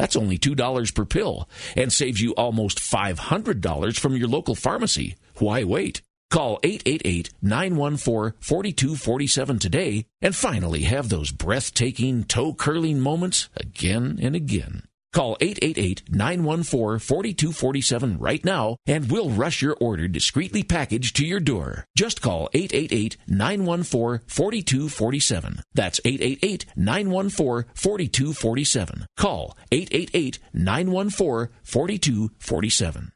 That's only $2 per pill and saves you almost $500 from your local pharmacy. Why wait? Call 888-914-4247 today and finally have those breathtaking, toe-curling moments again and again. Call 888-914-4247 right now and we'll rush your order discreetly packaged to your door. Just call 888-914-4247. That's 888-914-4247. Call 888-914-4247.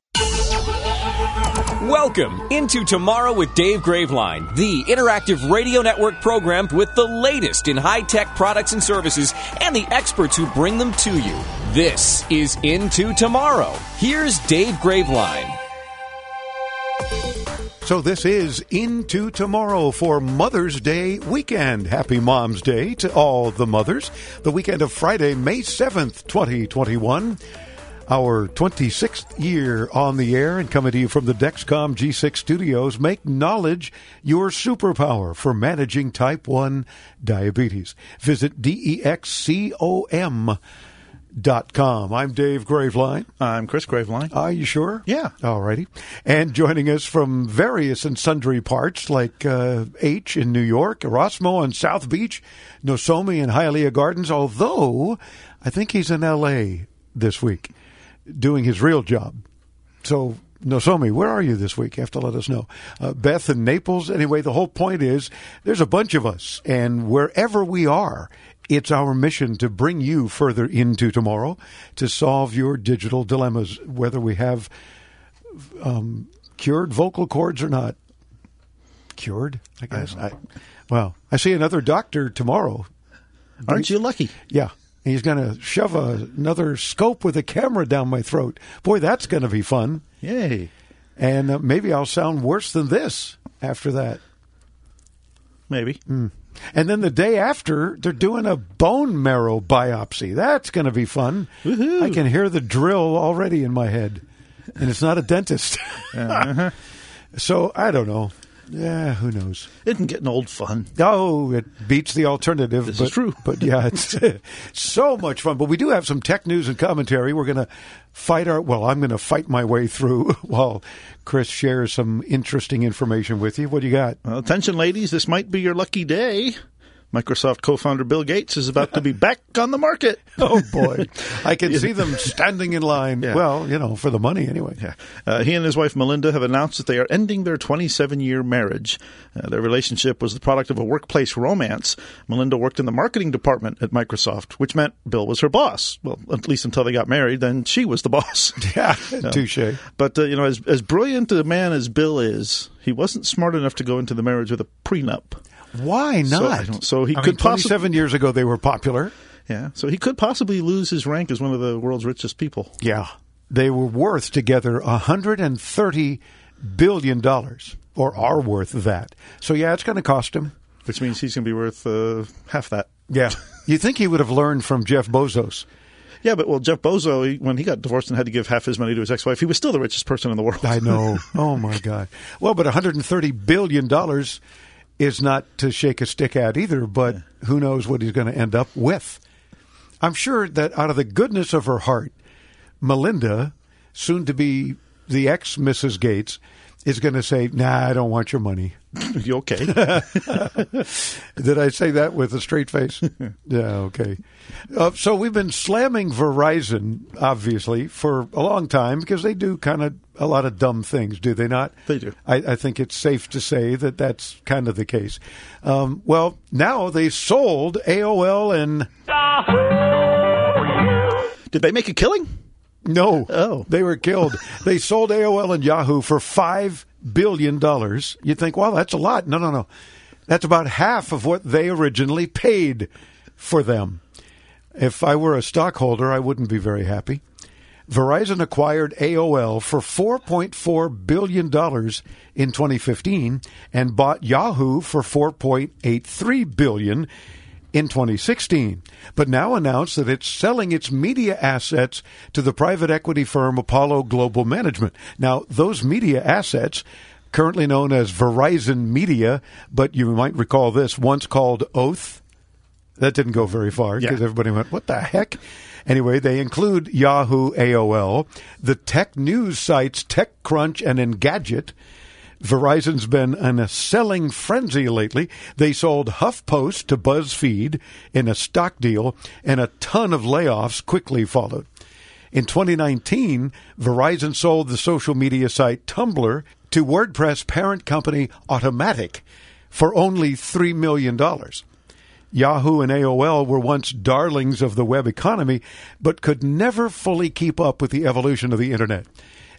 Welcome into Tomorrow with Dave Graveline, the interactive radio network program with the latest in high tech products and services and the experts who bring them to you. This is Into Tomorrow. Here's Dave Graveline. So this is Into Tomorrow for Mother's Day weekend. Happy Mom's Day to all the mothers. The weekend of Friday, May 7th, 2021 our 26th year on the air and coming to you from the Dexcom G6 studios. Make knowledge your superpower for managing type 1 diabetes. Visit DEXCOM. Dot com. I'm Dave Graveline. I'm Chris Graveline. Are you sure? Yeah. All righty. And joining us from various and sundry parts, like uh, H in New York, Erasmo on South Beach, Nosomi in Hialeah Gardens, although I think he's in L.A. this week doing his real job. So, Nosomi, where are you this week? You have to let us know. Uh, Beth in Naples. Anyway, the whole point is there's a bunch of us, and wherever we are, it's our mission to bring you further into tomorrow to solve your digital dilemmas, whether we have um, cured vocal cords or not. Cured, I guess. I, well, I see another doctor tomorrow. Aren't you lucky? Yeah. He's going to shove a, another scope with a camera down my throat. Boy, that's going to be fun. Yay. And uh, maybe I'll sound worse than this after that. Maybe. Mm. And then the day after, they're doing a bone marrow biopsy. That's going to be fun. Woo-hoo. I can hear the drill already in my head. And it's not a dentist. uh-huh. so I don't know. Yeah, who knows? Isn't getting old fun? Oh, it beats the alternative. This but, is true. But yeah, it's so much fun. But we do have some tech news and commentary. We're going to fight our. Well, I'm going to fight my way through while Chris shares some interesting information with you. What do you got? Well, attention, ladies. This might be your lucky day. Microsoft co-founder Bill Gates is about to be back on the market. Oh boy, I can see them standing in line. Yeah. Well, you know, for the money anyway. Yeah. Uh, he and his wife Melinda have announced that they are ending their 27-year marriage. Uh, their relationship was the product of a workplace romance. Melinda worked in the marketing department at Microsoft, which meant Bill was her boss. Well, at least until they got married, then she was the boss. Yeah, touche. But uh, you know, as as brilliant a man as Bill is, he wasn't smart enough to go into the marriage with a prenup. Why not? I don't- so he I could mean, 27 possibly years ago they were popular. yeah. So he could possibly lose his rank as one of the world's richest people. Yeah. They were worth together 130 billion dollars or are worth that. So yeah, it's going to cost him. Which means he's going to be worth uh, half that. Yeah. you think he would have learned from Jeff Bezos? Yeah, but well, Jeff Bozo, he, when he got divorced and had to give half his money to his ex-wife, he was still the richest person in the world. I know. oh my god. Well, but 130 billion dollars is not to shake a stick at either, but who knows what he's going to end up with. I'm sure that out of the goodness of her heart, Melinda, soon to be the ex Mrs. Gates, is going to say, "Nah, I don't want your money." you okay? Did I say that with a straight face? yeah, okay. Uh, so we've been slamming Verizon, obviously, for a long time because they do kind of a lot of dumb things, do they not? They do. I, I think it's safe to say that that's kind of the case. Um, well, now they sold AOL and Did they make a killing? no, Oh. they were killed. they sold AOL and Yahoo for five billion dollars. You'd think, well, that's a lot. No, no, no. That's about half of what they originally paid for them. If I were a stockholder, I wouldn't be very happy. Verizon acquired AOL for $4.4 billion in 2015 and bought Yahoo for 4.83 billion in 2016, but now announced that it's selling its media assets to the private equity firm Apollo Global Management. Now, those media assets, currently known as Verizon Media, but you might recall this, once called Oath, that didn't go very far because Yeah. everybody went, what the heck? Anyway, they include Yahoo AOL, the tech news sites TechCrunch and Engadget. Verizon's been in a selling frenzy lately. They sold HuffPost to BuzzFeed in a stock deal, and a ton of layoffs quickly followed. In 2019, Verizon sold the social media site Tumblr to WordPress parent company Automattic for only $3 million. Yahoo and AOL were once darlings of the web economy, but could never fully keep up with the evolution of the Internet.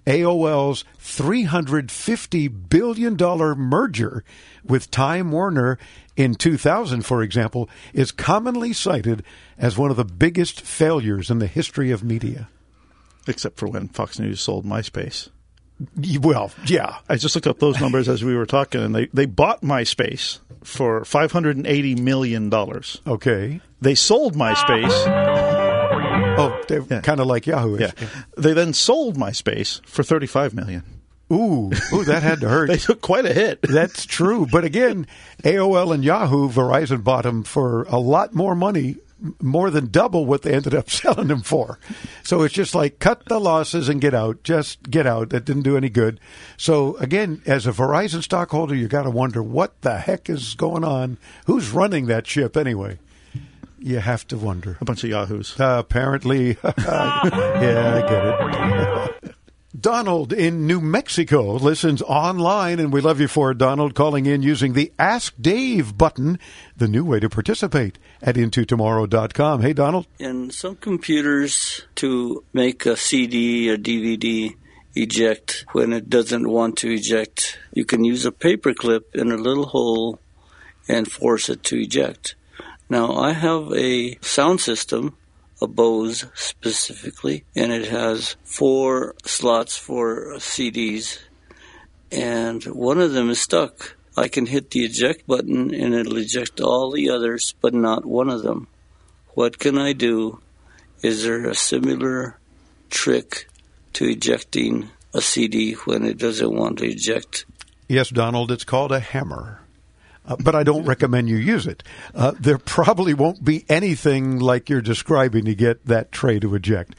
AOL's $350 billion merger with Time Warner in 2000, for example, is commonly cited as one of the biggest failures in the history of media. Except for when Fox News sold MySpace. Well, yeah. I just looked up those numbers as we were talking, and they, they bought MySpace for $580 million. Okay. They sold MySpace. Oh, they're Yeah. kind of like Yahoo. Yeah. They then sold MySpace for 35 million. Ooh, ooh, that had to hurt. They took quite a hit. That's true. But again, AOL and Yahoo, Verizon bought them for a lot more money, more than double what they ended up selling them for. So it's just like cut the losses and get out. Just get out. That didn't do any good. So again, as a Verizon stockholder, you got to wonder what the heck is going on. Who's running that ship anyway? You have to wonder. A bunch of Yahoos. Uh, apparently, yeah, I get it. Donald in New Mexico listens online, and we love you for it, Donald, calling in using the Ask Dave button, the new way to participate at intotomorrow.com. Hey, Donald. in some computers to make a CD or DVD eject when it doesn't want to eject. You can use a paper clip in a little hole and force it to eject. Now, I have a sound system, a Bose specifically, and it has four slots for CDs, and one of them is stuck. I can hit the eject button and it'll eject all the others, but not one of them. What can I do? Is there a similar trick to ejecting a CD when it doesn't want to eject? Yes, Donald, it's called a hammer. Uh, but I don't recommend you use it. Uh, there probably won't be anything like you're describing to get that tray to eject.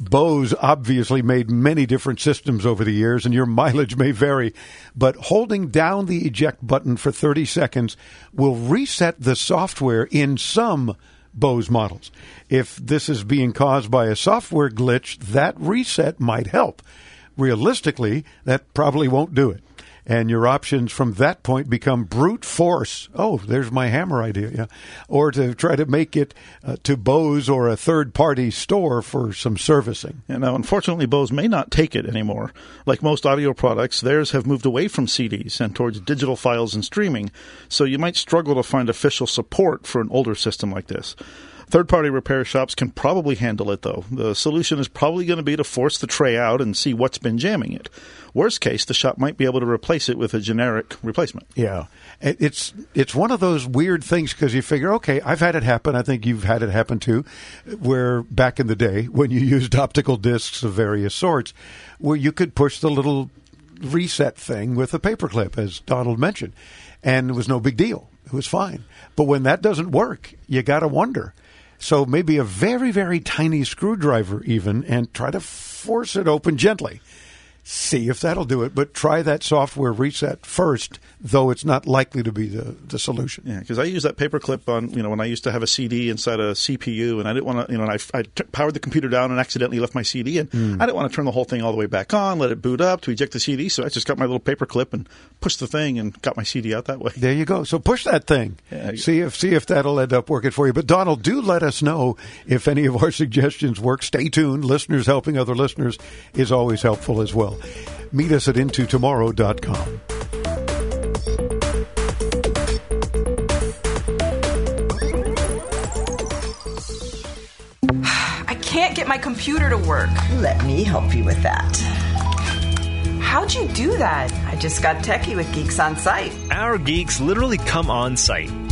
Bose obviously made many different systems over the years, and your mileage may vary, but holding down the eject button for 30 seconds will reset the software in some Bose models. If this is being caused by a software glitch, that reset might help. Realistically, that probably won't do it and your options from that point become brute force. Oh, there's my hammer idea, yeah. Or to try to make it uh, to Bose or a third party store for some servicing. And now, unfortunately, Bose may not take it anymore. Like most audio products, theirs have moved away from CDs and towards digital files and streaming, so you might struggle to find official support for an older system like this. Third party repair shops can probably handle it, though. The solution is probably going to be to force the tray out and see what's been jamming it. Worst case, the shop might be able to replace it with a generic replacement. Yeah, it's it's one of those weird things because you figure, okay, I've had it happen. I think you've had it happen too, where back in the day when you used optical discs of various sorts, where you could push the little reset thing with a paperclip, as Donald mentioned, and it was no big deal. It was fine. But when that doesn't work, you got to wonder. So maybe a very very tiny screwdriver even, and try to force it open gently See if that'll do it. But try that software reset first, though it's not likely to be the, the solution. Yeah, because I use that paperclip on, you know, when I used to have a CD inside a CPU and I didn't want to, you know, and I, I t- powered the computer down and accidentally left my CD and Hmm. I didn't want to turn the whole thing all the way back on, let it boot up to eject the CD. So I just got my little paperclip and pushed the thing and got my CD out that way. There you go. So push that thing. Yeah. see if see if that'll end up working for you. But Donald, do let us know if any of our suggestions work. Stay tuned. Listeners helping other listeners is always helpful as well. Meet us at intotomorrow.com. I can't get my computer to work. Let me help you with that. How'd you do that? I just got techie with Geeks on Site. Our geeks literally come on site.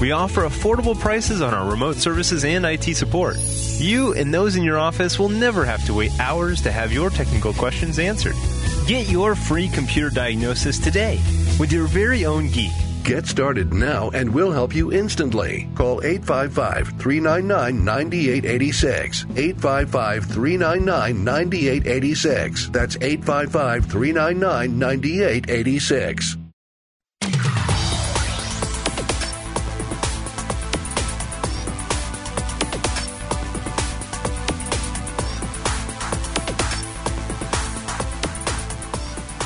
We offer affordable prices on our remote services and IT support. You and those in your office will never have to wait hours to have your technical questions answered. Get your free computer diagnosis today with your very own geek. Get started now and we'll help you instantly. Call 855 399 9886. 855 399 9886. That's 855 399 9886.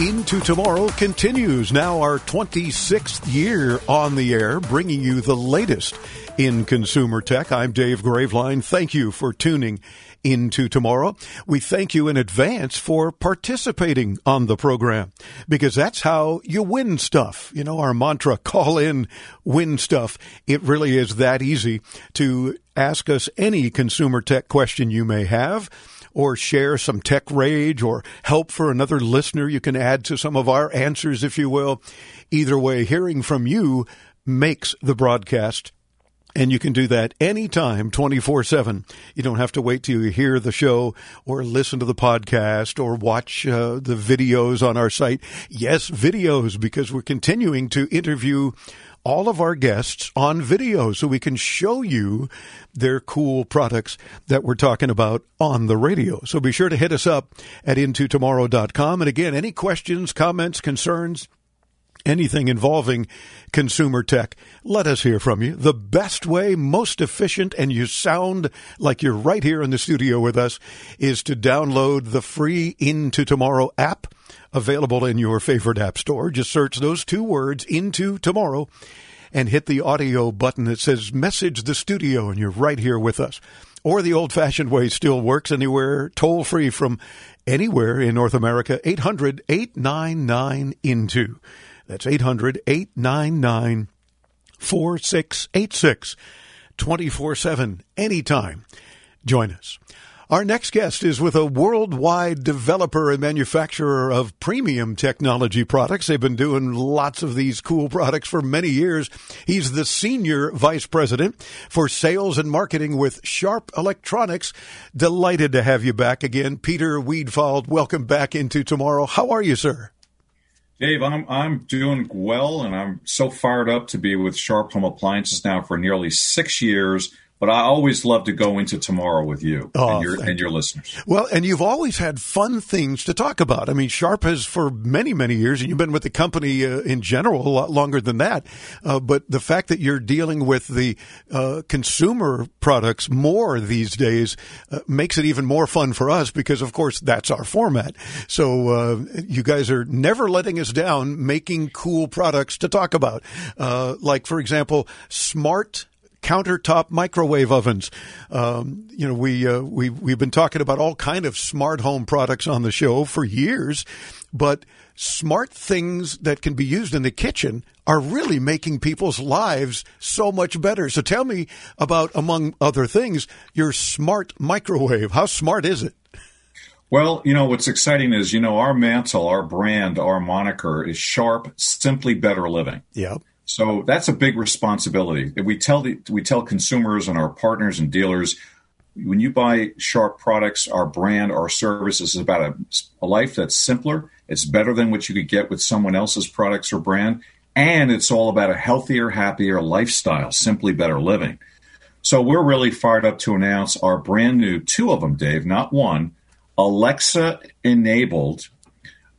Into Tomorrow continues now our 26th year on the air, bringing you the latest in consumer tech. I'm Dave Graveline. Thank you for tuning into tomorrow. We thank you in advance for participating on the program because that's how you win stuff. You know, our mantra, call in, win stuff. It really is that easy to ask us any consumer tech question you may have or share some tech rage or help for another listener. You can add to some of our answers, if you will. Either way, hearing from you makes the broadcast. And you can do that anytime, 24 7. You don't have to wait till you hear the show or listen to the podcast or watch uh, the videos on our site. Yes, videos, because we're continuing to interview all of our guests on video so we can show you their cool products that we're talking about on the radio. So be sure to hit us up at intotomorrow.com. And again, any questions, comments, concerns, anything involving consumer tech, let us hear from you. The best way, most efficient, and you sound like you're right here in the studio with us is to download the free Into Tomorrow app available in your favorite app store. Just search those two words, Into Tomorrow, and hit the audio button that says message the studio, and you're right here with us. Or the old fashioned way still works anywhere, toll free from anywhere in North America, 800 899 Into. That's 800 899 4686 24 7 anytime. Join us. Our next guest is with a worldwide developer and manufacturer of premium technology products. They've been doing lots of these cool products for many years. He's the senior vice president for sales and marketing with Sharp Electronics. Delighted to have you back again. Peter Weedfald, welcome back into tomorrow. How are you, sir? Dave, I'm I'm doing well, and I'm so fired up to be with Sharp Home Appliances now for nearly six years. But I always love to go into tomorrow with you Oh, and, your, and your listeners. Well, and you've always had fun things to talk about. I mean, Sharp has for many, many years, and you've been with the company uh, in general a lot longer than that. Uh, but the fact that you're dealing with the uh, consumer products more these days uh, makes it even more fun for us because, of course, that's our format. So uh, you guys are never letting us down, making cool products to talk about. Uh, like, for example, smart countertop microwave ovens. Um, you know, we uh, we we've been talking about all kind of smart home products on the show for years, but smart things that can be used in the kitchen are really making people's lives so much better. So tell me about, among other things, your smart microwave. How smart is it? Well, you know what's exciting is you know our mantle, our brand, our moniker is Sharp, simply better living. Yeah. So that's a big responsibility. We tell the, we tell consumers and our partners and dealers when you buy Sharp products, our brand, our services is about a, a, life that's simpler. It's better than what you could get with someone else's products or brand. And it's all about a healthier, happier lifestyle, simply better living. So we're really fired up to announce our brand new, two of them, Dave, not one, Alexa enabled,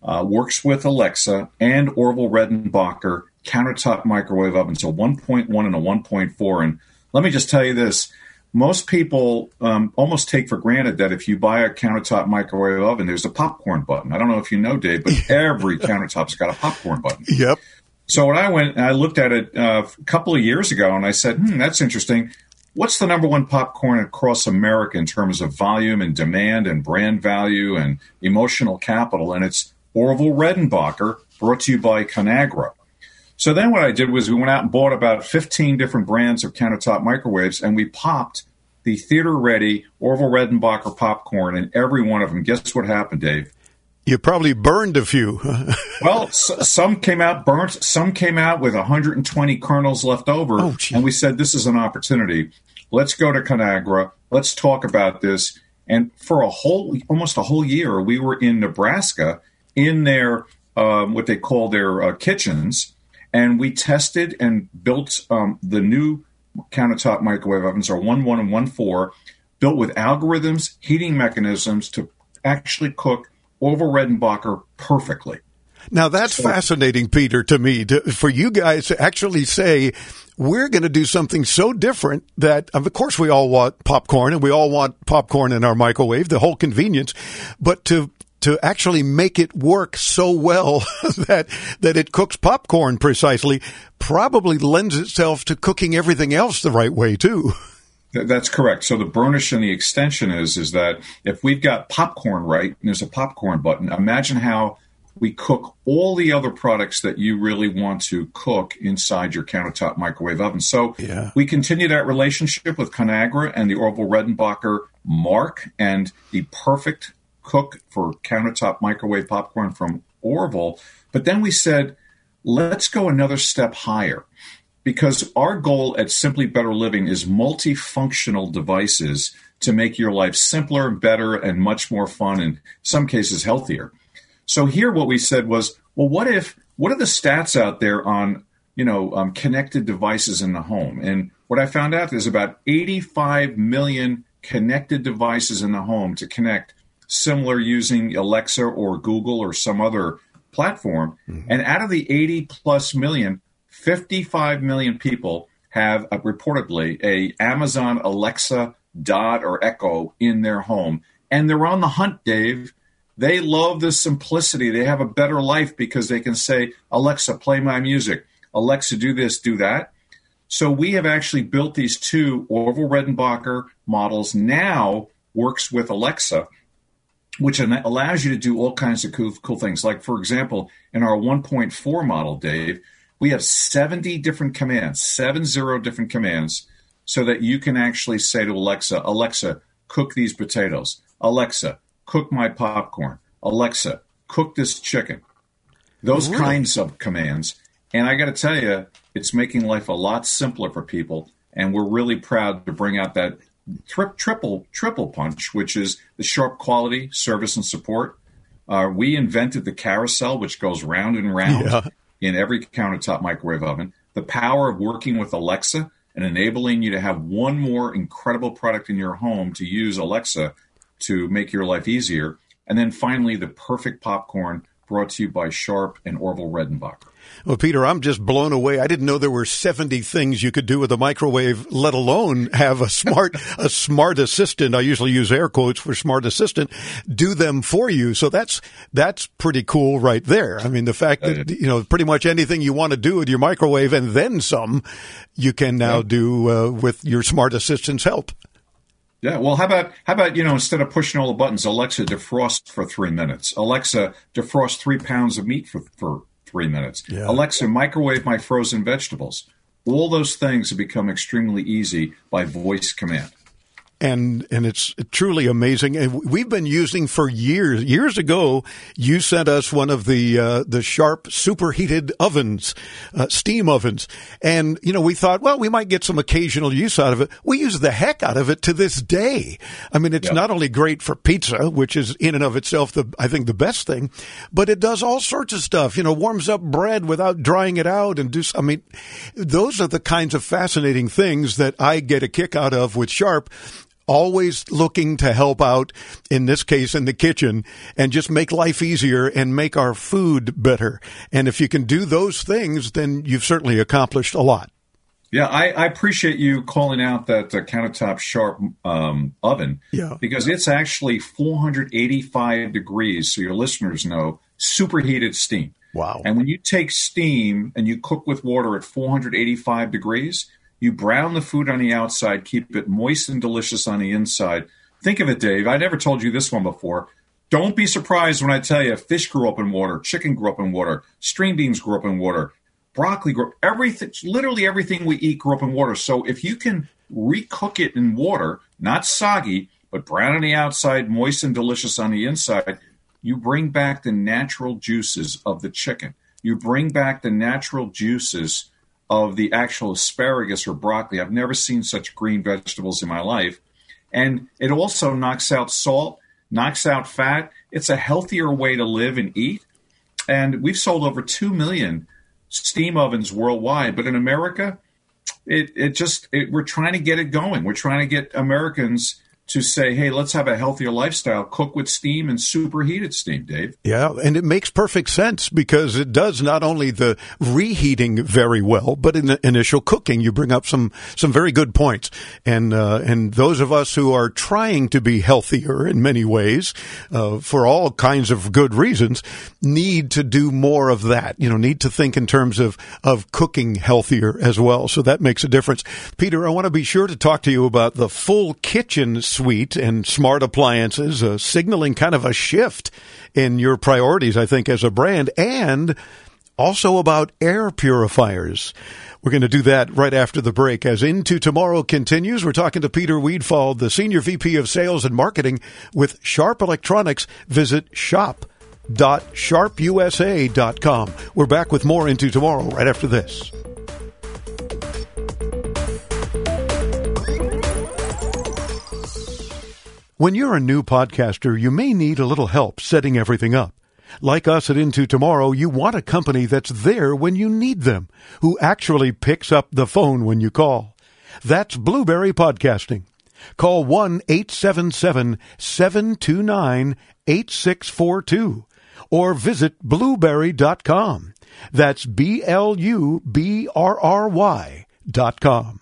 uh, works with Alexa and Orville Redenbacher countertop microwave ovens, a 1.1 and a 1.4. And let me just tell you this most people um, almost take for granted that if you buy a countertop microwave oven, there's a popcorn button. I don't know if you know, Dave, but every countertop's got a popcorn button. Yep. So when I went, and I looked at it uh, a couple of years ago, and I said, "Hmm, that's interesting. What's the number one popcorn across America in terms of volume and demand and brand value and emotional capital?" And it's Orville Redenbacher, brought to you by Conagra. So then what I did was we went out and bought about 15 different brands of countertop microwaves and we popped the theater ready Orville Redenbacher popcorn in every one of them. Guess what happened, Dave? You probably burned a few. well, s- some came out burnt, some came out with 120 kernels left over. Oh, and we said, this is an opportunity. Let's go to Conagra. Let's talk about this. And for a whole, almost a whole year, we were in Nebraska in their, um, what they call their uh, kitchens and we tested and built um, the new countertop microwave ovens, our one one and one four, built with algorithms, heating mechanisms to actually cook Orville Redenbacher perfectly. Now that's so, fascinating, Peter, to me, to, for you guys to actually say, we're going to do something so different that, of course, we all want popcorn and we all want popcorn in our microwave, the whole convenience, but to to actually make it work so well that that it cooks popcorn precisely probably lends itself to cooking everything else the right way too. That's correct. So the burnish and the extension is is that if we've got popcorn right, and there's a popcorn button, imagine how we cook all the other products that you really want to cook inside your countertop microwave oven. So yeah. we continue that relationship with Conagra and the Orville Redenbacher mark and the perfect cook for countertop microwave popcorn from Orville. But then we said, let's go another step higher because our goal at Simply Better Living is multifunctional devices to make your life simpler, better, and much more fun, and in some cases healthier. So here, what we said was, well, what if? What are the stats out there on you know um, connected devices in the home? And what I found out is about 85 million connected devices in the home to connect similar using Alexa or Google or some other platform. Mm-hmm. And out of the 80 plus million, 55 million people have uh, reportedly a Amazon Alexa Dot or Echo in their home. And they're on the hunt, Dave. They love the simplicity. They have a better life because they can say, Alexa, play my music. Alexa, do this, do that. So we have actually built these two Orville Redenbacher models now works with Alexa which allows you to do all kinds of cool, cool things. Like, for example, in our 1.4 model, Dave, we have 70 different commands, seven zero different commands, so that you can actually say to Alexa, Alexa, cook these potatoes. Alexa, cook my popcorn. Alexa, cook this chicken. Those really? kinds of commands. And I got to tell you, it's making life a lot simpler for people. And we're really proud to bring out that tri- triple triple punch, which is the sharp quality, service, and support. Uh, we invented the carousel, which goes round and round yeah. in every countertop microwave oven. The power of working with Alexa and enabling you to have one more incredible product in your home to use Alexa to make your life easier. And then finally, the perfect popcorn brought to you by Sharp and Orville Redenbacher. Well, Peter, I'm just blown away. I didn't know there were 70 things you could do with a microwave, let alone have a smart, a smart assistant. I usually use air quotes for smart assistant, do them for you. So that's, that's pretty cool right there. I mean, the fact that, you know, pretty much anything you want to do with your microwave and then some, you can now do uh, with your smart assistant's help. Yeah, well, how about how about you know instead of pushing all the buttons, Alexa defrost for three minutes. Alexa defrost three pounds of meat for for three minutes. Yeah. Alexa, microwave my frozen vegetables. All those things have become extremely easy by voice command. And and it's truly amazing. And we've been using for years. Years ago, you sent us one of the uh, the Sharp superheated ovens, uh, steam ovens, and you know we thought, well, we might get some occasional use out of it. We use the heck out of it to this day. I mean, it's not only great for pizza, which is in and of itself the I think the best thing, but it does all sorts of stuff. You know, warms up bread without drying it out, and do. I mean, those are the kinds of fascinating things that I get a kick out of with Sharp always looking to help out, in this case, in the kitchen, and just make life easier and make our food better. And if you can do those things, then you've certainly accomplished a lot. Yeah, I, I appreciate you calling out that uh, countertop sharp um, oven. Yeah. Because it's actually 485 degrees, so your listeners know, superheated steam. Wow. And when you take steam and you cook with water at 485 degrees, you brown the food on the outside, keep it moist and delicious on the inside. Think of it, Dave. I never told you this one before. Don't be surprised when I tell you fish grew up in water, chicken grew up in water, string beans grew up in water, broccoli grew everything literally everything we eat grew up in water. So if you can recook it in water, not soggy, but brown on the outside, moist and delicious on the inside, you bring back the natural juices of the chicken. You bring back the natural juices of the actual asparagus or broccoli. I've never seen such green vegetables in my life. And it also knocks out salt, knocks out fat. It's a healthier way to live and eat. And we've sold over 2 million steam ovens worldwide. But in America, it, it just, it, we're trying to get it going. We're trying to get Americans to say, hey, let's have a healthier lifestyle, cook with steam and superheated steam, Dave. Yeah, and it makes perfect sense because it does not only the reheating very well, but in the initial cooking, you bring up some some very good points. And uh, and those of us who are trying to be healthier in many ways, uh, for all kinds of good reasons, need to do more of that. You know, need to think in terms of of cooking healthier as well. So that makes a difference. Peter, I want to be sure to talk to you about the full kitchen suite and smart appliances, uh, signaling kind of a shift in your priorities, I think, as a brand, and also about air purifiers. We're going to do that right after the break. As Into Tomorrow continues, we're talking to Peter Weedfald, the Senior VP of Sales and Marketing with Sharp Electronics. Visit shop.sharpusa.com. We're back with more Into Tomorrow right after this. When you're a new podcaster, you may need a little help setting everything up. Like us at Into Tomorrow, you want a company that's there when you need them, who actually picks up the phone when you call. That's Blubrry Podcasting. Call 1 877 729 8642 or visit blubrry.com. That's B L U B R R Y dot com.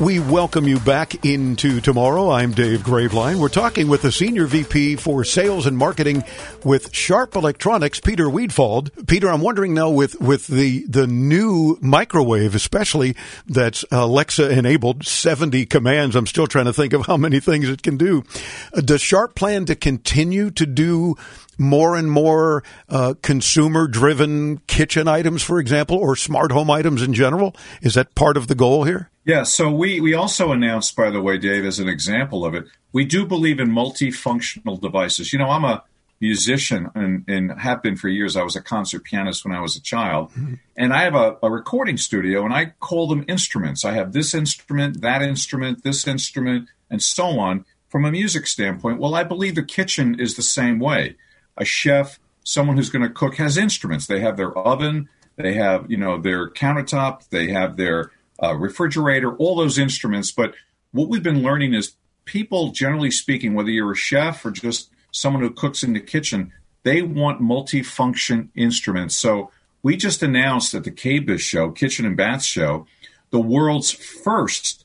We welcome you back into tomorrow. I'm Dave Graveline. We're talking with the Senior VP for Sales and Marketing with Sharp Electronics, Peter Weedfald. Peter, I'm wondering now with, with the, the new microwave, especially that's Alexa enabled, 70 commands. I'm still trying to think of how many things it can do. Uh, does Sharp plan to continue to do more and more uh, consumer driven kitchen items, for example, or smart home items in general? Is that part of the goal here? Yeah, so we, we also announced, by the way, Dave, as an example of it, we do believe in multifunctional devices. You know, I'm a musician and, and have been for years. I was a concert pianist when I was a child. Mm-hmm. And I have a, a recording studio and I call them instruments. I have this instrument, that instrument, this instrument, and so on from a music standpoint. Well, I believe the kitchen is the same way. A chef, someone who's going to cook, has instruments. They have their oven, they have, you know, their countertop, they have their uh, refrigerator, all those instruments. But what we've been learning is people, generally speaking, whether you're a chef or just someone who cooks in the kitchen, they want multifunction instruments. So we just announced at the KBIS show, Kitchen and Bath Show, the world's first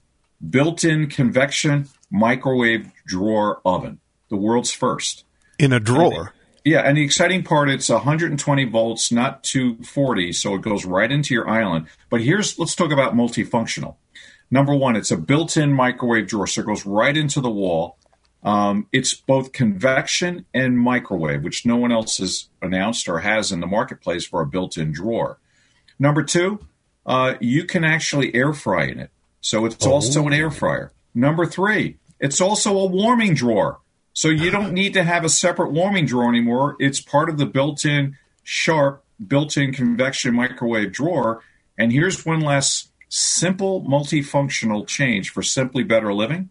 built-in convection microwave drawer oven. The world's first. In a drawer. Yeah, and the exciting part, it's 120 volts, not 240, so it goes right into your island. But here's, let's talk about multifunctional. Number one, it's a built-in microwave drawer, so it goes right into the wall. Um, it's both convection and microwave, which no one else has announced or has in the marketplace for a built in drawer. Number two, uh, you can actually air fry in it. So it's oh. also an air fryer. Number three, it's also a warming drawer. So you don't need to have a separate warming drawer anymore. It's part of the built in sharp, built in convection microwave drawer. And here's one last simple multifunctional change for Simply Better Living.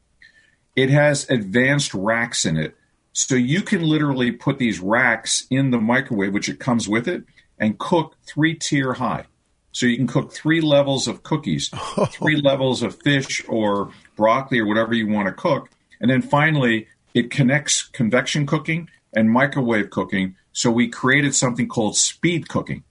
It has advanced racks in it. So you can literally put these racks in the microwave, which it comes with it, and cook three tier high. So you can cook three levels of cookies, three levels of fish or broccoli or whatever you want to cook. And then finally, it connects convection cooking and microwave cooking. So we created something called speed cooking.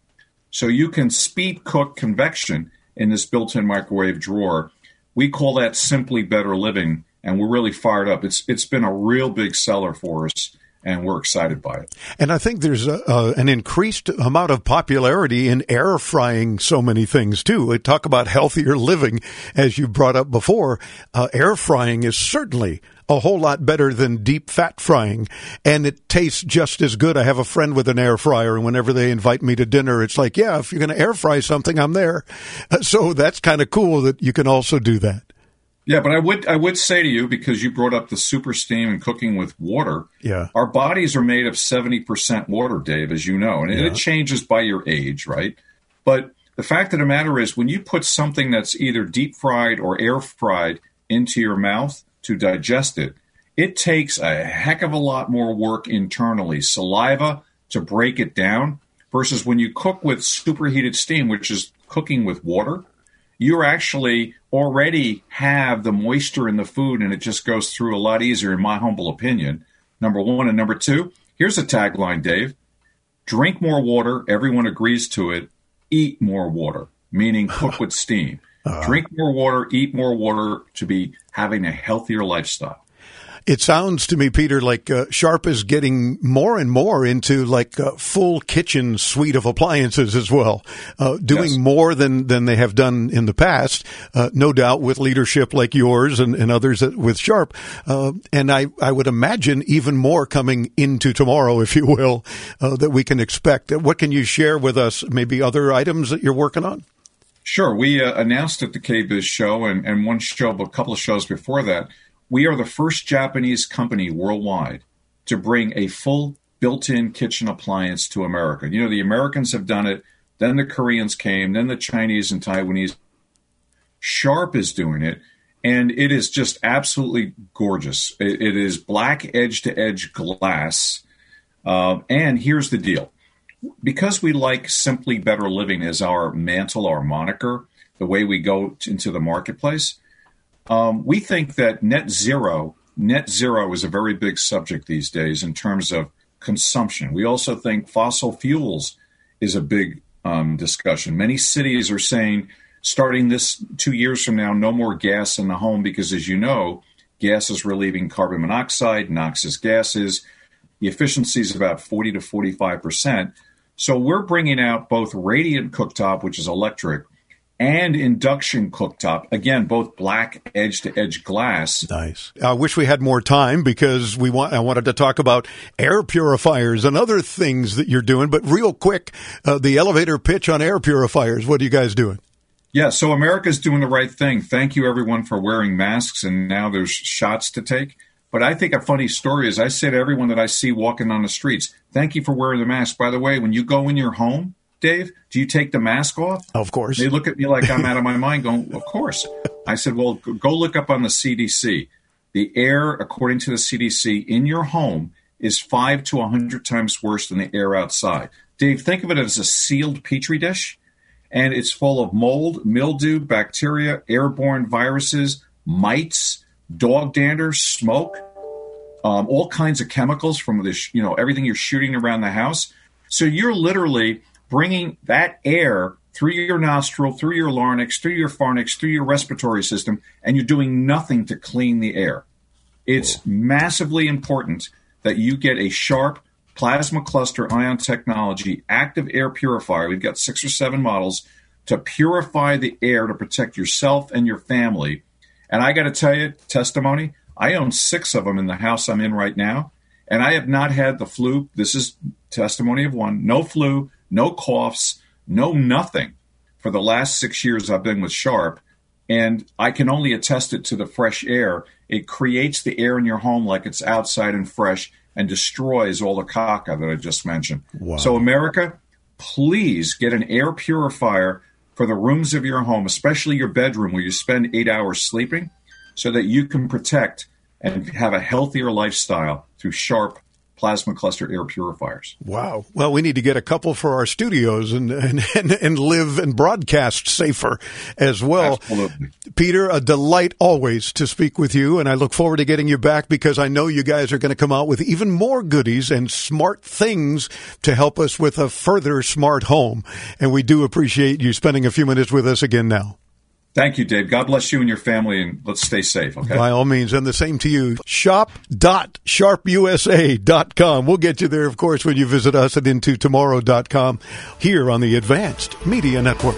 So you can speed cook convection in this built in microwave drawer. We call that simply better living and we're really fired up. It's it's been a real big seller for us and we're excited by it. And I think there's a, uh, an increased amount of popularity in air frying so many things too. We talk about healthier living, as you brought up before. Uh, air frying is certainly a whole lot better than deep fat frying, and it tastes just as good. I have a friend with an air fryer, and whenever they invite me to dinner, it's like, yeah, if you're going to air fry something, I'm there. So that's kind of cool that you can also do that. Yeah, but I would I would say to you because you brought up the super steam and cooking with water. Yeah, our bodies are made of seventy percent water, Dave, as you know, and yeah. it changes by your age, right? But the fact of the matter is, when you put something that's either deep fried or air fried into your mouth to digest it, it takes a heck of a lot more work internally, saliva to break it down, versus when you cook with superheated steam, which is cooking with water you actually already have the moisture in the food and it just goes through a lot easier, in my humble opinion. Number one. And number two, here's a tagline, Dave drink more water. Everyone agrees to it. Eat more water, meaning cook with steam. Uh, drink more water, eat more water to be having a healthier lifestyle. It sounds to me, Peter, like uh, Sharp is getting more and more into like a full kitchen suite of appliances as well, uh, doing yes. more than, than they have done in the past. Uh, no doubt with leadership like yours and, and others with Sharp. Uh, and I, I would imagine even more coming into tomorrow, if you will, uh, that we can expect. What can you share with us? Maybe other items that you're working on? Sure. We uh, announced at the KBIS show and, and one show, but a couple of shows before that, we are the first Japanese company worldwide to bring a full built in kitchen appliance to America. You know, the Americans have done it, then the Koreans came, then the Chinese and Taiwanese. Sharp is doing it, and it is just absolutely gorgeous. it, it is black edge to edge glass. Uh, and here's the deal because we like simply better living as our mantle, our moniker, the way we go into the marketplace, um, we think that net zero, net zero is a very big subject these days in terms of consumption. We also think fossil fuels is a big um, discussion. Many cities are saying, starting this two years from now, no more gas in the home because, as you know, gas is relieving carbon monoxide, noxious gases. The efficiency is about 40 to 45 percent. So we're bringing out both radiant cooktop, which is electric, and induction cooktop. Again, both black edge to edge glass. Nice. I wish we had more time because we want. I wanted to talk about air purifiers and other things that you're doing. But real quick, uh, the elevator pitch on air purifiers. What are you guys doing? Yeah, so America's doing the right thing. Thank you, everyone, for wearing masks. And now there's shots to take. But I think a funny story is I say to everyone that I see walking on the streets, thank you for wearing the mask. By the way, when you go in your home, Dave, do you take the mask off? Of course. They look at me like I'm out of my mind, going, Of course. I said, Well, go look up on the CDC. The air, according to the CDC, in your home is five to a 100 times worse than the air outside. Dave, think of it as a sealed petri dish, and it's full of mold, mildew, bacteria, airborne viruses, mites, dog dander, smoke, um, all kinds of chemicals from this, you know, everything you're shooting around the house. So you're literally bringing that air through your nostril, through your larynx, through your pharynx, through your respiratory system, and you're doing nothing to clean the air. It's cool. massively important that you get a sharp plasma cluster ion technology active air purifier. We've got six or seven models to purify the air to protect yourself and your family. And I got to tell you, testimony, I own six of them in the house I'm in right now, and I have not had the flu. This is testimony of one. No flu, no coughs, no nothing for the last six years I've been with Sharp. And I can only attest it to the fresh air. It creates the air in your home like it's outside and fresh and destroys all the caca that I just mentioned. Wow. So, America, please get an air purifier for the rooms of your home, especially your bedroom where you spend eight hours sleeping, so that you can protect and have a healthier lifestyle through Sharp plasma cluster air purifiers. Wow. Well, we need to get a couple for our studios and, and, and, and live and broadcast safer as well. Absolutely. Peter, a delight always to speak with you, and I look forward to getting you back because I know you guys are going to come out with even more goodies and smart things to help us with a further smart home. And we do appreciate you spending a few minutes with us again now. Thank you, Dave. God bless you and your family, and let's stay safe, okay? By all means, and the same to you. Shop.sharpusa.com. We'll get you there, of course, when you visit us at intotomorrow.com here on the Advanced Media Network.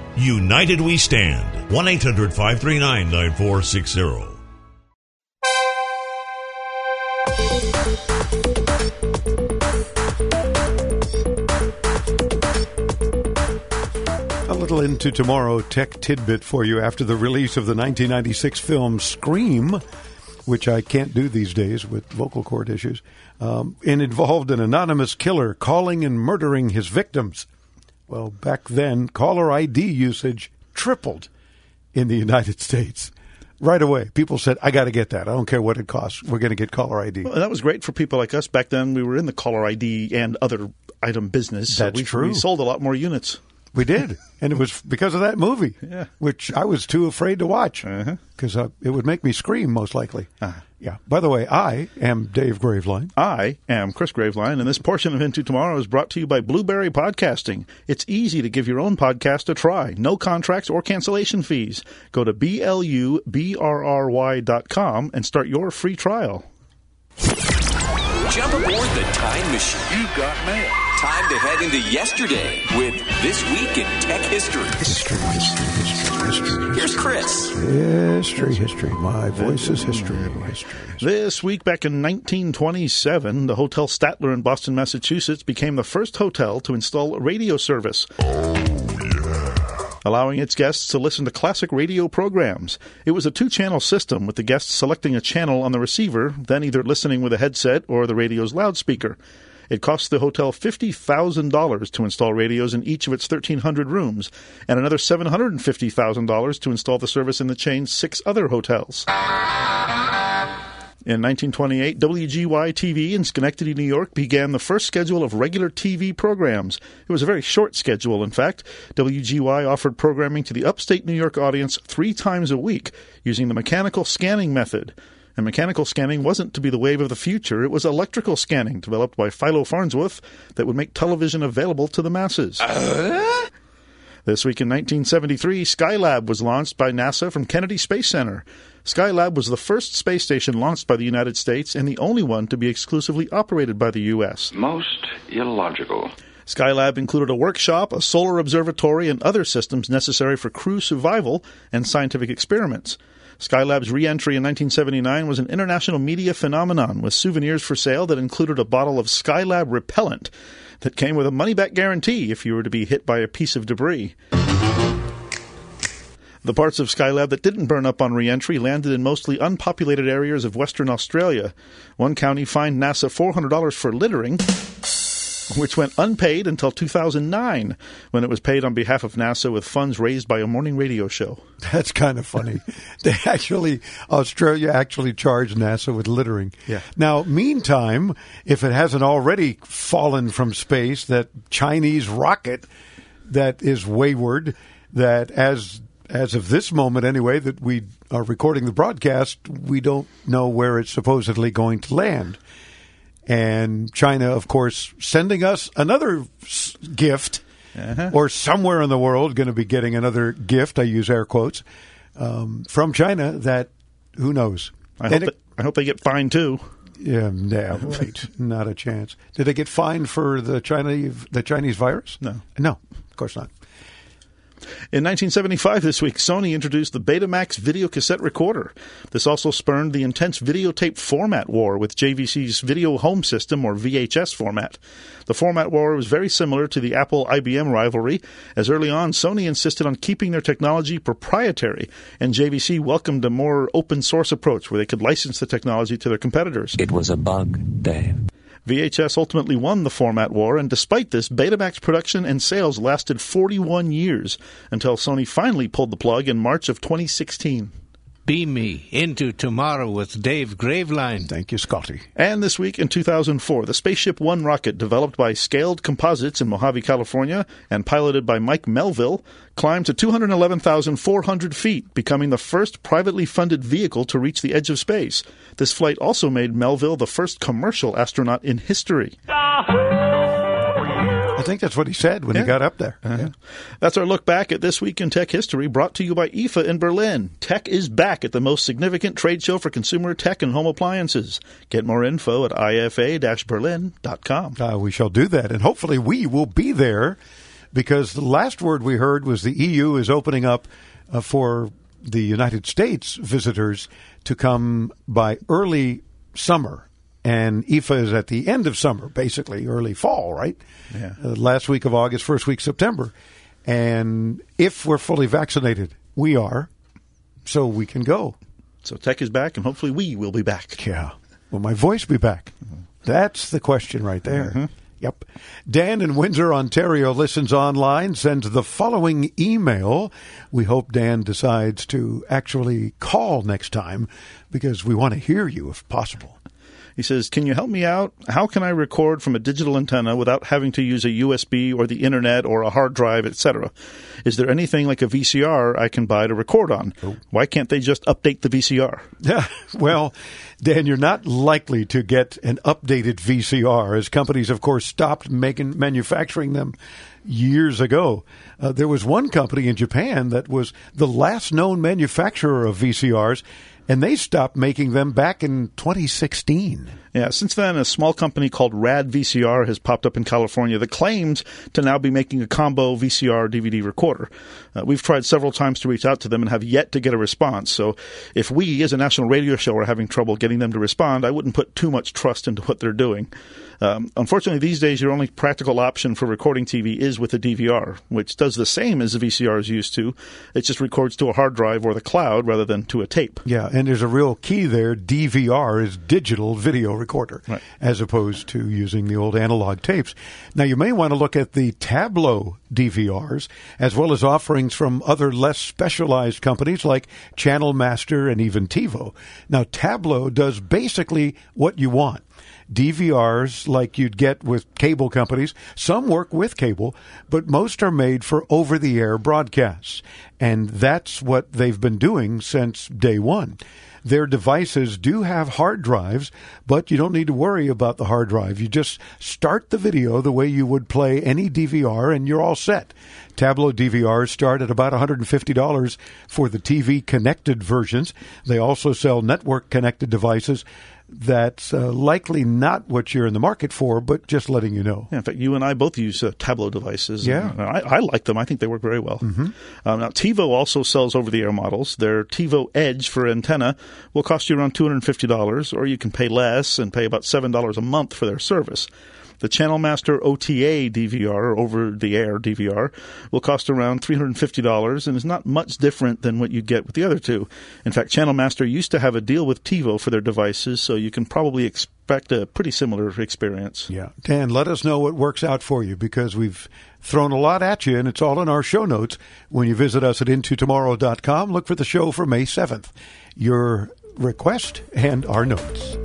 United We Stand. 1 800 539 9460. A little into tomorrow tech tidbit for you after the release of the 1996 film Scream, which I can't do these days with vocal cord issues, um, and involved an anonymous killer calling and murdering his victims. Well, back then, caller ID usage tripled in the United States. Right away, people said, I got to get that. I don't care what it costs. We're going to get caller ID. Well, that was great for people like us back then. We were in the caller ID and other item business. so That's we, true. We sold a lot more units. We did, and it was because of that movie, Yeah. which I was too afraid to watch Uh-huh. because uh, it would make me scream most likely. Uh-huh. Yeah. By the way, I am Dave Graveline. I am Chris Graveline, and this portion of Into Tomorrow is brought to you by Blubrry Podcasting. It's easy to give your own podcast a try. No contracts or cancellation fees. Go to B-L-U-B-R-R-Y dot com and start your free trial. Jump aboard the time machine. You got mail. Time to head into yesterday with This Week in Tech History. History, history, history, history. Here's Chris. History, history. My voice is history. History. This week, back in 1927, the Hotel Statler in Boston, Massachusetts became the first hotel to install radio service. Oh, allowing its guests to listen to classic radio programs. It was a two channel system, with the guests selecting a channel on the receiver, then either listening with a headset or the radio's loudspeaker. It costs the hotel $50,000 to install radios in each of its 1,300 rooms, and another $750,000 to install the service in the chain's six other hotels. In 1928, WGY TV in Schenectady, New York began the first schedule of regular TV programs. It was a very short schedule, in fact. WGY offered programming to the upstate New York audience three times a week using the mechanical scanning method. And mechanical scanning wasn't to be the wave of the future, it was electrical scanning developed by Philo Farnsworth that would make television available to the masses. Uh? This week in 1973, Skylab was launched by NASA from Kennedy Space Center. Skylab was the first space station launched by the United States and the only one to be exclusively operated by the U.S. Most illogical. Skylab included a workshop, a solar observatory, and other systems necessary for crew survival and scientific experiments. Skylab's re entry in 1979 was an international media phenomenon with souvenirs for sale that included a bottle of Skylab repellent that came with a money back guarantee if you were to be hit by a piece of debris. The parts of Skylab that didn't burn up on reentry landed in mostly unpopulated areas of Western Australia. One county fined NASA $400 for littering, which went unpaid until 2009, when it was paid on behalf of NASA with funds raised by a morning radio show. That's kind of funny. they actually, Australia actually charged NASA with littering. Yeah. Now, meantime, if it hasn't already fallen from space, that Chinese rocket that is wayward, that as as of this moment anyway, that we are recording the broadcast, we don't know where it's supposedly going to land. And China, of course, sending us another gift, or somewhere in the world going to be getting another gift. I use air quotes um, from China. That who knows? I hope, it- it- I hope they get fined too. yeah, yeah, right. Not a chance. Did they get fined for the Chinese the Chinese virus? No. no, of course not. In 1975, this week, Sony introduced the Betamax video cassette recorder. This also spurned the intense videotape format war with JVC's Video Home System, or VHS format. The format war was very similar to the Apple IBM rivalry, as early on Sony insisted on keeping their technology proprietary, and JVC welcomed a more open source approach where they could license the technology to their competitors. It was a bug, Dave. VHS ultimately won the format war, and despite this, Betamax production and sales lasted 41 years until Sony finally pulled the plug in March of 2016. Beam me into tomorrow with Dave Graveline. Thank you, Scotty. And this week in 2004, the Spaceship One rocket, developed by Scaled Composites in Mojave, California, and piloted by Mike Melville, climbed to 211,400 feet, becoming the first privately funded vehicle to reach the edge of space. This flight also made Melville the first commercial astronaut in history. Ah, I think that's what he said when he got up there. Uh-huh. That's our look back at This Week in Tech History, brought to you by IFA in Berlin. Tech is back at the most significant trade show for consumer tech and home appliances. Get more info at ifa-berlin.com. Uh, we shall do that, and hopefully we will be there because the last word we heard was the EU is opening up uh, for the United States visitors to come by early summer. And IFA is at the end of summer, basically early fall, right? Yeah. Uh, last week of August, first week September. And if we're fully vaccinated, we are, so we can go. So tech is back, and hopefully we will be back. Yeah. Will my voice be back? That's the question right there. Yep. Dan in Windsor, Ontario listens online, sends the following email. We hope Dan decides to actually call next time because we want to hear you if possible. He says, Can you help me out? How can I record from a digital antenna without having to use a USB or the internet or a hard drive, etc.? Is there anything like a VCR I can buy to record on? Why can't they just update the VCR? Yeah, well, Dan, you're not likely to get an updated VCR, as companies, of course, stopped making manufacturing them years ago. Uh, there was one company in Japan that was the last known manufacturer of VCRs, and they stopped making them back in 2016. Yeah, since then, a small company called Rad VCR has popped up in California that claims to now be making a combo VCR DVD recorder. Uh, we've tried several times to reach out to them and have yet to get a response. So, if we, as a national radio show, are having trouble getting them to respond, I wouldn't put too much trust into what they're doing. Um, unfortunately, these days, your only practical option for recording TV is with a DVR, which does the same as the VCR is used to. It just records to a hard drive or the cloud rather than to a tape. Yeah, and there's a real key there. DVR is digital video recorder, Right. as opposed to using the old analog tapes. Now, you may want to look at the Tablo DVRs, as well as offerings from other less specialized companies like Channel Master and even TiVo. Now, Tablo does basically what you want. DVRs like you'd get with cable companies. Some work with cable, but most are made for over the air broadcasts. And that's what they've been doing since day one. Their devices do have hard drives, but you don't need to worry about the hard drive. You just start the video the way you would play any DVR and you're all set. Tablo DVRs start at about $150 for the TV connected versions. They also sell network connected devices that's uh, likely not what you're in the market for, but just letting you know. Yeah, in fact, you and I both use uh, Tablo devices. Yeah. And I, I like them. I think they work very well. Mm-hmm. Um, now, TiVo also sells over-the-air models. Their TiVo Edge for antenna will cost you around $250, or you can pay less and pay about $7 a month for their service. The Channel Master OTA DVR, over the air DVR, will cost around $350 and is not much different than what you get with the other two. In fact, Channel Master used to have a deal with TiVo for their devices, so you can probably expect a pretty similar experience. Yeah. Dan, let us know what works out for you because we've thrown a lot at you and it's all in our show notes. When you visit us at intotomorrow.com, look for the show for May 7th. Your request and our notes.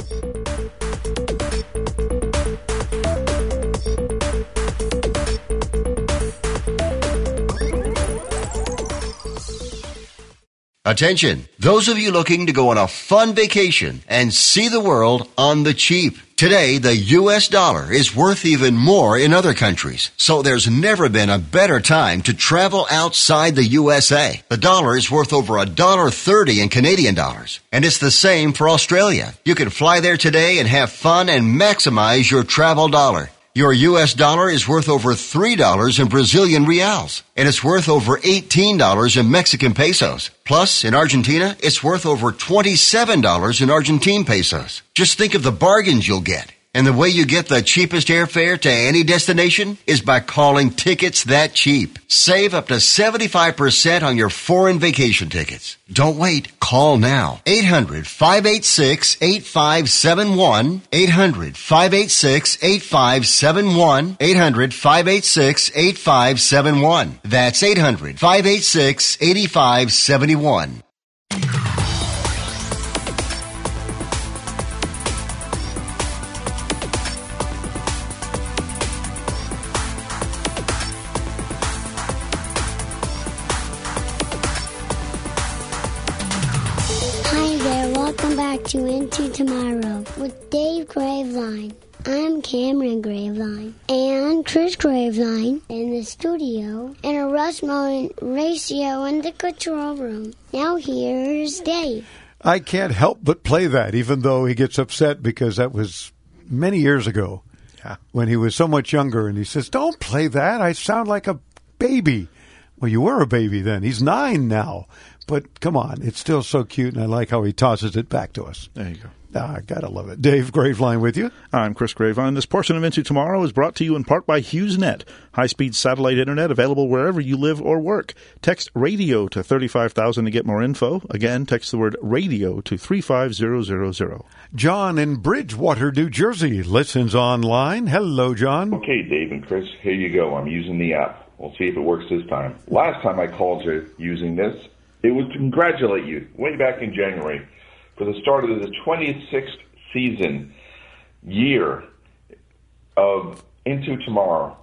Attention, those of you looking to go on a fun vacation and see the world on the cheap. Today, the US dollar is worth even more in other countries, so there's never been a better time to travel outside the USA. The dollar is worth over a dollar thirty in Canadian dollars, and it's the same for Australia. You can fly there today and have fun and maximize your travel dollar. Your US dollar is worth over $3 in Brazilian reals, and it's worth over $18 in Mexican pesos. Plus, in Argentina, it's worth over $27 in Argentine pesos. Just think of the bargains you'll get. And the way you get the cheapest airfare to any destination is by calling Tickets That Cheap. Save up to 75% on your foreign vacation tickets. Don't wait. Call now. 800-586-8571. 800-586-8571. 800-586-8571. That's 800-586-8571. Tomorrow with Dave Graveline. I'm Cameron Graveline and Chris Graveline in the studio and Erasmo and Ratio in the control room. Now here's Dave. I can't help but play that, even though he gets upset because that was many years ago when he was so much younger. And he says, Don't play that. I sound like a baby. Well, you were a baby then. He's nine now. But come on, it's still so cute, and I like how he tosses it back to us. There you go. Ah, I gotta love it. Dave Graveline with you. I'm Chris Gravine. This portion of Into Tomorrow is brought to you in part by HughesNet, high-speed satellite internet available wherever you live or work. Text radio to 35000 to get more info. Again, text the word radio to 35000. John in Bridgewater, New Jersey, listens online. Hello, John. Okay, Dave and Chris, here you go. I'm using the app. We'll see if it works this time. Last time I called you using this, it was to congratulate you way back in January for the start of the 26th season year of Into Tomorrow.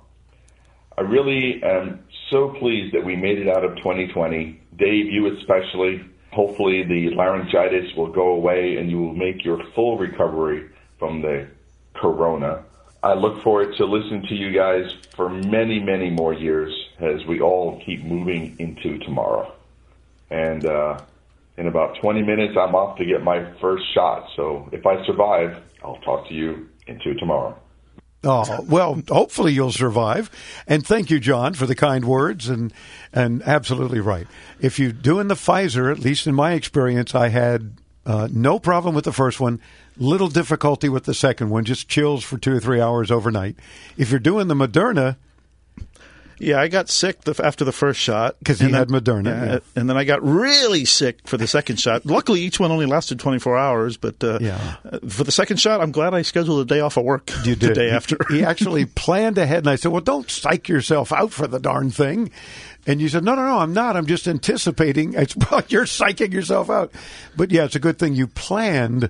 I really am so pleased that we made it out of 2020. Dave, you especially. Hopefully, the laryngitis will go away and you will make your full recovery from the corona. I look forward to listening to you guys for many, many more years as we all keep moving into tomorrow. And uh, in about 20 minutes, I'm off to get my first shot. So if I survive, I'll talk to you into tomorrow. Oh, well, hopefully you'll survive. And thank you, John, for the kind words and and absolutely right. If you're doing the Pfizer, at least in my experience, I had uh, no problem with the first one, little difficulty with the second one, just chills for two or three hours overnight. If you're doing the Moderna, Yeah, I got sick the, after the first shot 'Cause he had Moderna, yeah. and then I got really sick for the second shot. Luckily, each one only lasted 24 hours. But uh, Yeah. uh, for the second shot, I'm glad I scheduled a day off of work you the did. day He- after. he actually planned ahead, and I said, "Well, don't psych yourself out for the darn thing." And you said, "No, no, no, I'm not. I'm just anticipating." It's well, you're psyching yourself out. But yeah, it's a good thing you planned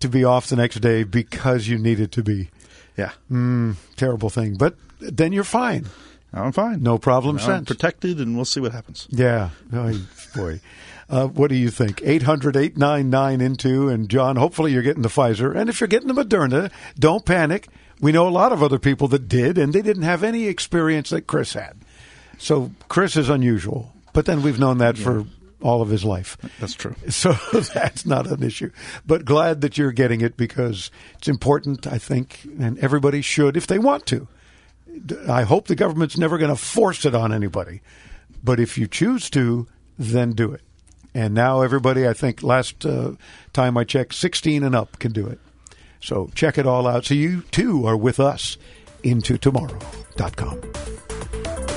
to be off the next day because you needed to be. Yeah, mm, terrible thing. But then you're fine. I'm fine. No problem I'm protected, and we'll see what happens. Yeah. Oh, boy. Uh, what do you think? 800 899 into. And John, hopefully you're getting the Pfizer. And if you're getting the Moderna, don't panic. We know a lot of other people that did, and they didn't have any experience that Chris had. So Chris is unusual. But then we've known that for all of his life. That's true. So that's not an issue. But glad that you're getting it because it's important, I think, and everybody should if they want to. I hope the government's never going to force it on anybody. But if you choose to, then do it. And now everybody, I think last uh, time I checked, 16 and up can do it. So check it all out. So you too are with us intotomorrow.com.